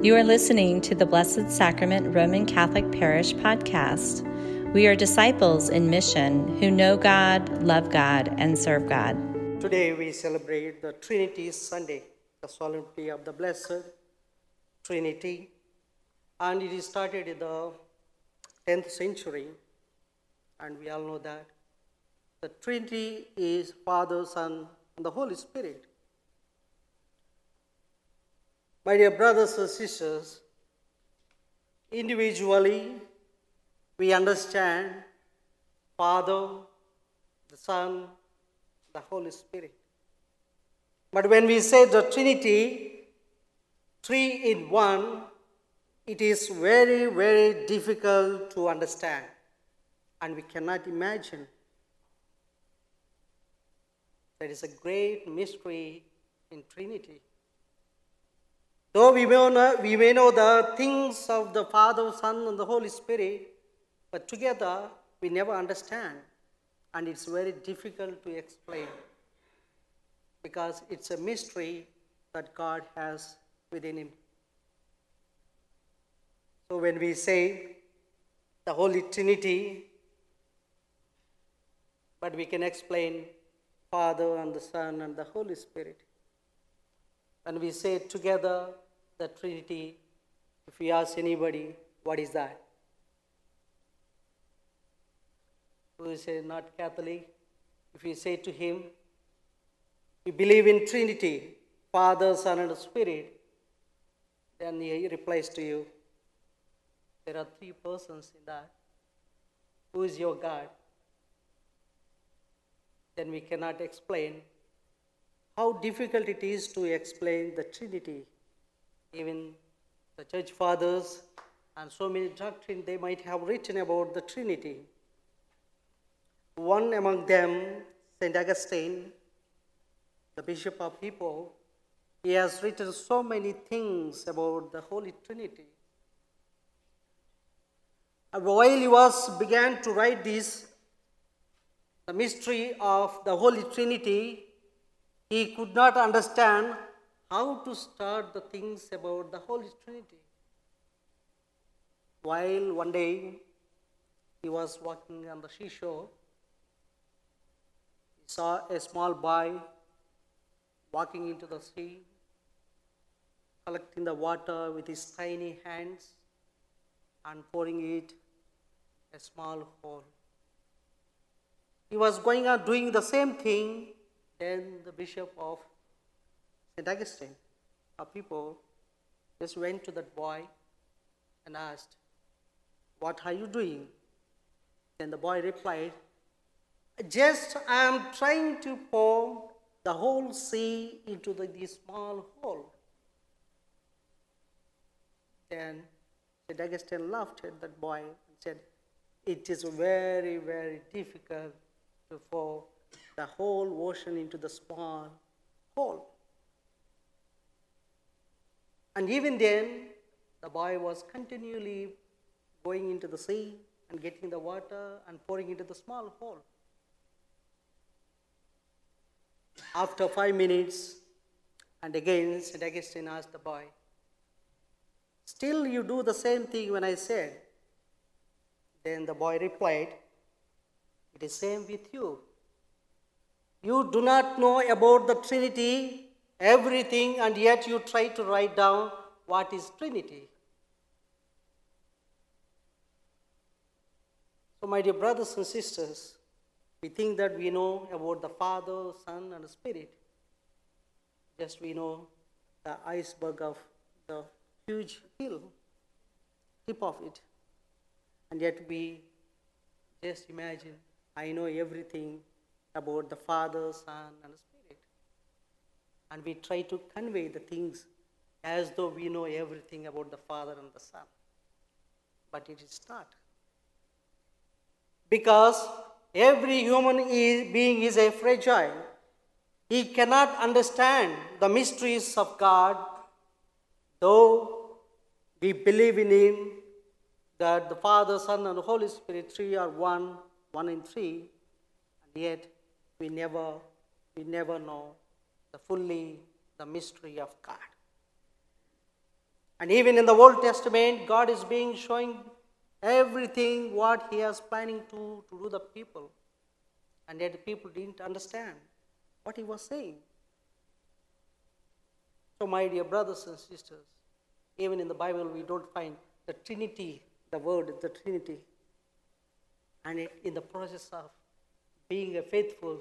You are listening to the Blessed Sacrament Roman Catholic Parish podcast. We are disciples in mission who know God, love God, and serve God. Today we celebrate the Trinity Sunday, the solemnity of the Blessed Trinity, and it is started in the 10th century, and we all know that the Trinity is Father, Son, and the Holy Spirit. My dear brothers and sisters, individually we understand Father, the Son, the Holy Spirit. But when we say the Trinity, three in one, it is very, very difficult to understand, and we cannot imagine. There is a great mystery in Trinity. Though we may, know, we may know the things of the Father, Son, and the Holy Spirit, but together we never understand, and it's very difficult to explain because it's a mystery that God has within Him. So when we say the Holy Trinity, but we can explain Father and the Son and the Holy Spirit. When we say together the Trinity, if we ask anybody, what is that? Who is not Catholic? If we say to him, we believe in Trinity, Father, Son, and Spirit, then he replies to you, there are three persons in that. Who is your God? Then we cannot explain how difficult it is to explain the Trinity. Even the church fathers and so many doctrines they might have written about the Trinity. One among them, St. Augustine, the Bishop of Hippo, he has written so many things about the Holy Trinity. And while he was began to write this, the mystery of the Holy Trinity, he could not understand how to start the things about the Holy Trinity. While one day he was walking on the seashore, he saw a small boy walking into the sea, collecting the water with his tiny hands and pouring it a small hole. He was going on doing the same thing, then the bishop of St. Augustine, our people, just went to that boy and asked, What are you doing? Then the boy replied, Just I am trying to pour the whole sea into the, this small hole. Then St. Augustine laughed at that boy and said, It is very, very difficult to pour the whole ocean into the small hole. And even then, the boy was continually going into the sea and getting the water and pouring into the small hole. After five minutes, and again, St. Augustine asked the boy, Still, you do the same thing when I said. Then the boy replied, It is same with you. You do not know about the Trinity, everything, and yet you try to write down what is Trinity. So, my dear brothers and sisters, we think that we know about the Father, Son, and Spirit. Just we know the iceberg of the huge hill, tip of it. And yet we just imagine, I know everything about the Father, Son, and Spirit. And we try to convey the things as though we know everything about the Father and the Son. But it is not. Because every human is, being is a fragile. He cannot understand the mysteries of God, though we believe in Him that the Father, Son, and Holy Spirit, three are one, one in three, and yet we never, we never know the fully the mystery of God. And even in the Old Testament, God is being showing everything what He is planning to, to do the people. And yet the people didn't understand what He was saying. So, my dear brothers and sisters, even in the Bible, we don't find the Trinity, the word, the Trinity. And in the process of being a faithful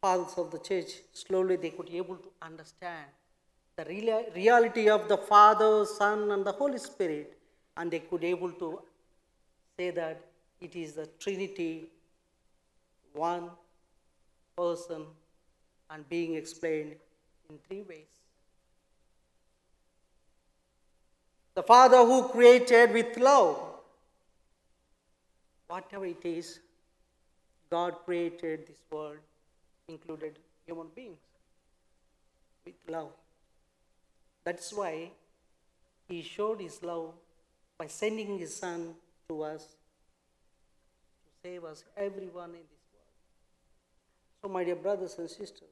fathers of the church, slowly they could able to understand the reality of the Father, Son, and the Holy Spirit, and they could able to say that it is the Trinity, one person, and being explained in three ways. The Father who created with love. Whatever it is, God created this world, included human beings, with love. That's why He showed His love by sending His Son to us to save us, everyone in this world. So, my dear brothers and sisters,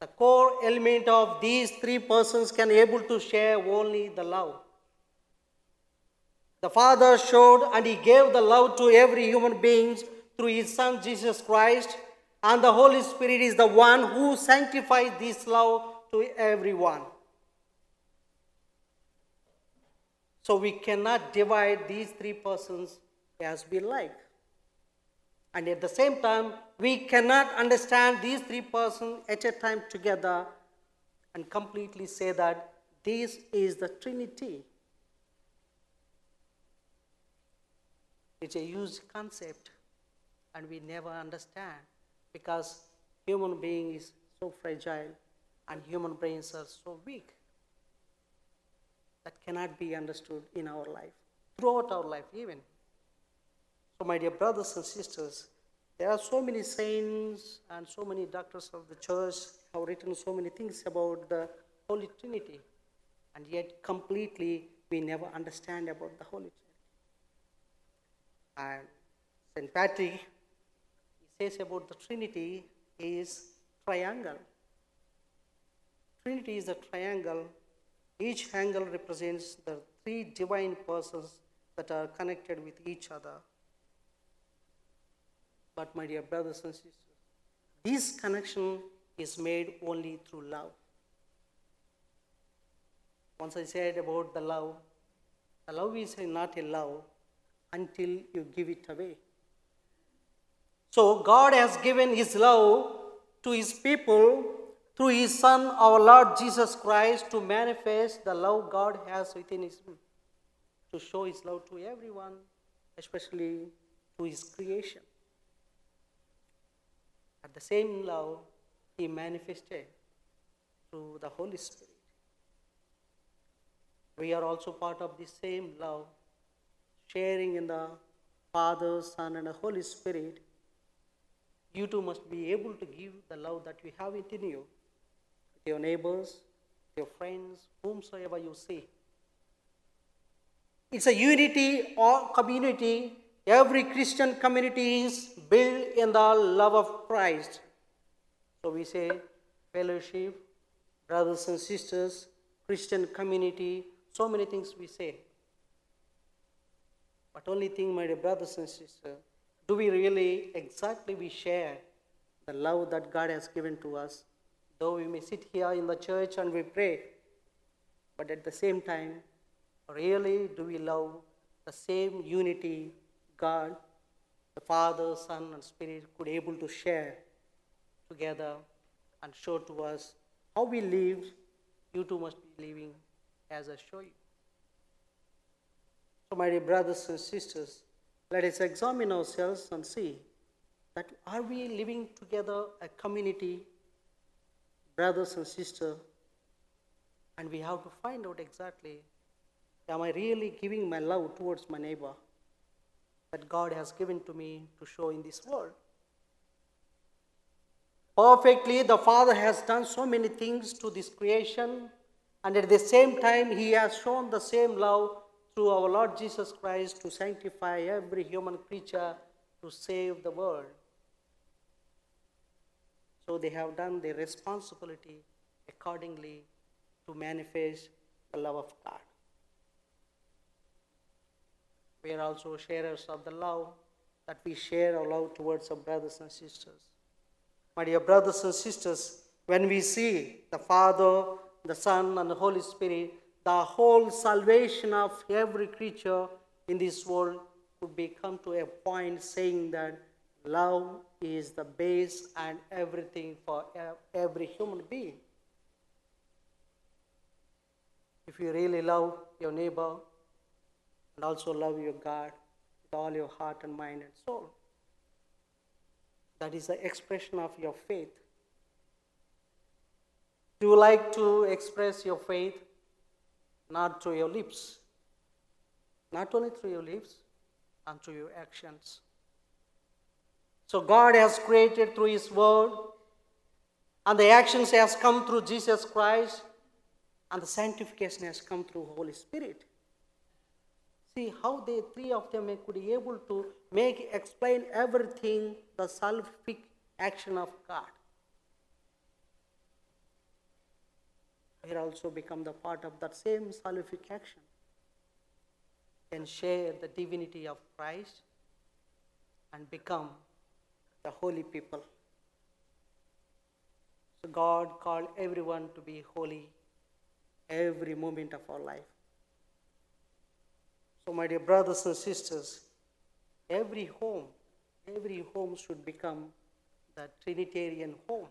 the core element of these three persons can able to share only the love. The Father showed and He gave the love to every human being through His Son Jesus Christ, and the Holy Spirit is the one who sanctifies this love to everyone. So we cannot divide these three persons as we like. And at the same time, we cannot understand these three persons at a time together and completely say that this is the Trinity. It's a huge concept, and we never understand because human being is so fragile and human brains are so weak that cannot be understood in our life, throughout our life, even. So, my dear brothers and sisters, there are so many saints and so many doctors of the church have written so many things about the Holy Trinity, and yet completely we never understand about the Holy Trinity. And St. Patrick, says about the Trinity is triangle. Trinity is a triangle. Each angle represents the three divine persons that are connected with each other. But, my dear brothers and sisters, this connection is made only through love. Once I said about the love, the love is not a love until you give it away. So, God has given His love to His people through His Son, our Lord Jesus Christ, to manifest the love God has within His to show His love to everyone, especially to His creation. At the same love, He manifested through the Holy Spirit. We are also part of the same love, sharing in the Father, Son, and the Holy Spirit. You too must be able to give the love that you have within you to your neighbors, your friends, whomsoever you see. It's a unity or community. Every Christian community is built in the love of Christ. So we say fellowship, brothers and sisters, Christian community, so many things we say. But only thing, my dear brothers and sisters, do we really exactly we share the love that God has given to us? Though we may sit here in the church and we pray, but at the same time, really do we love the same unity God, the Father, Son, and Spirit could able to share together and show to us how we live, you too must be living as I show you. My dear brothers and sisters, let us examine ourselves and see that are we living together a community, brothers and sisters, and we have to find out exactly am I really giving my love towards my neighbor that God has given to me to show in this world? Perfectly, the Father has done so many things to this creation, and at the same time, He has shown the same love through our Lord Jesus Christ to sanctify every human creature to save the world. So they have done their responsibility accordingly to manifest the love of God. We are also sharers of the love that we share our love towards our brothers and sisters. My dear brothers and sisters, when we see the Father, the Son, and the Holy Spirit, the whole salvation of every creature in this world could be come to a point saying that love is the base and everything for every human being. If you really love your neighbor and also love your God with all your heart and mind and soul, that is the expression of your faith. Do you like to express your faith not through your lips, not only through your lips, and through your actions? So God has created through His Word, and the actions has come through Jesus Christ, and the sanctification has come through Holy Spirit. See how the three of them could be able to make explain everything the salvific action of God. Here also become the part of that same salvific action. Can share the divinity of Christ and become the holy people. So God called everyone to be holy every moment of our life. So, my dear brothers and sisters, every home, every home should become the Trinitarian home.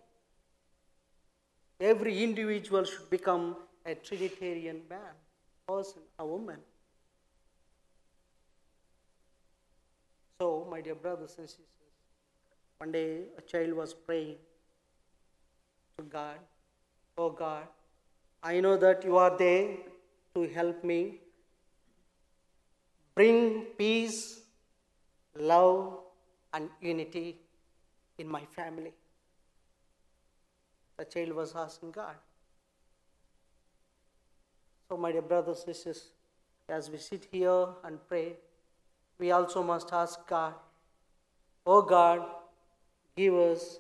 Every individual should become a Trinitarian man, person, a woman. So, my dear brothers and sisters, one day a child was praying to God, Oh God, I know that you are there to help me. Bring peace, love, and unity in my family. The child was asking God. So, my dear brothers and sisters, as we sit here and pray, we also must ask God, Oh God, Give us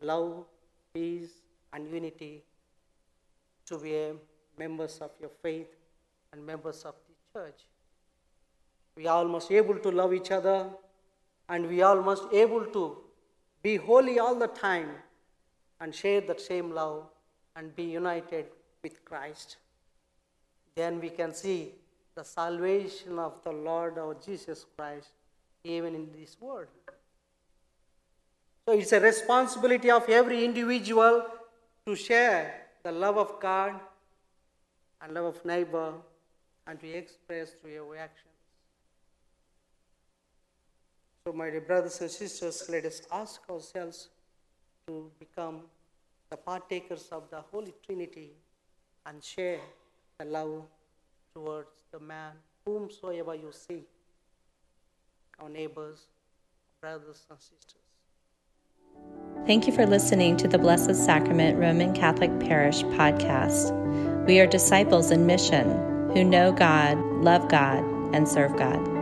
love, peace, and unity to be members of your faith and members of the church. We all must able to love each other and we all must able to be holy all the time and share that same love and be united with Christ. Then we can see the salvation of the Lord our Jesus Christ even in this world. So it's a responsibility of every individual to share the love of God and love of neighbor and to express through your actions. So, my dear brothers and sisters, let us ask ourselves to become the partakers of the Holy Trinity and share the love towards the man whomsoever you see, our neighbors, brothers and sisters. Thank you for listening to the Blessed Sacrament Roman Catholic Parish podcast. We are disciples in mission who know God, love God, and serve God.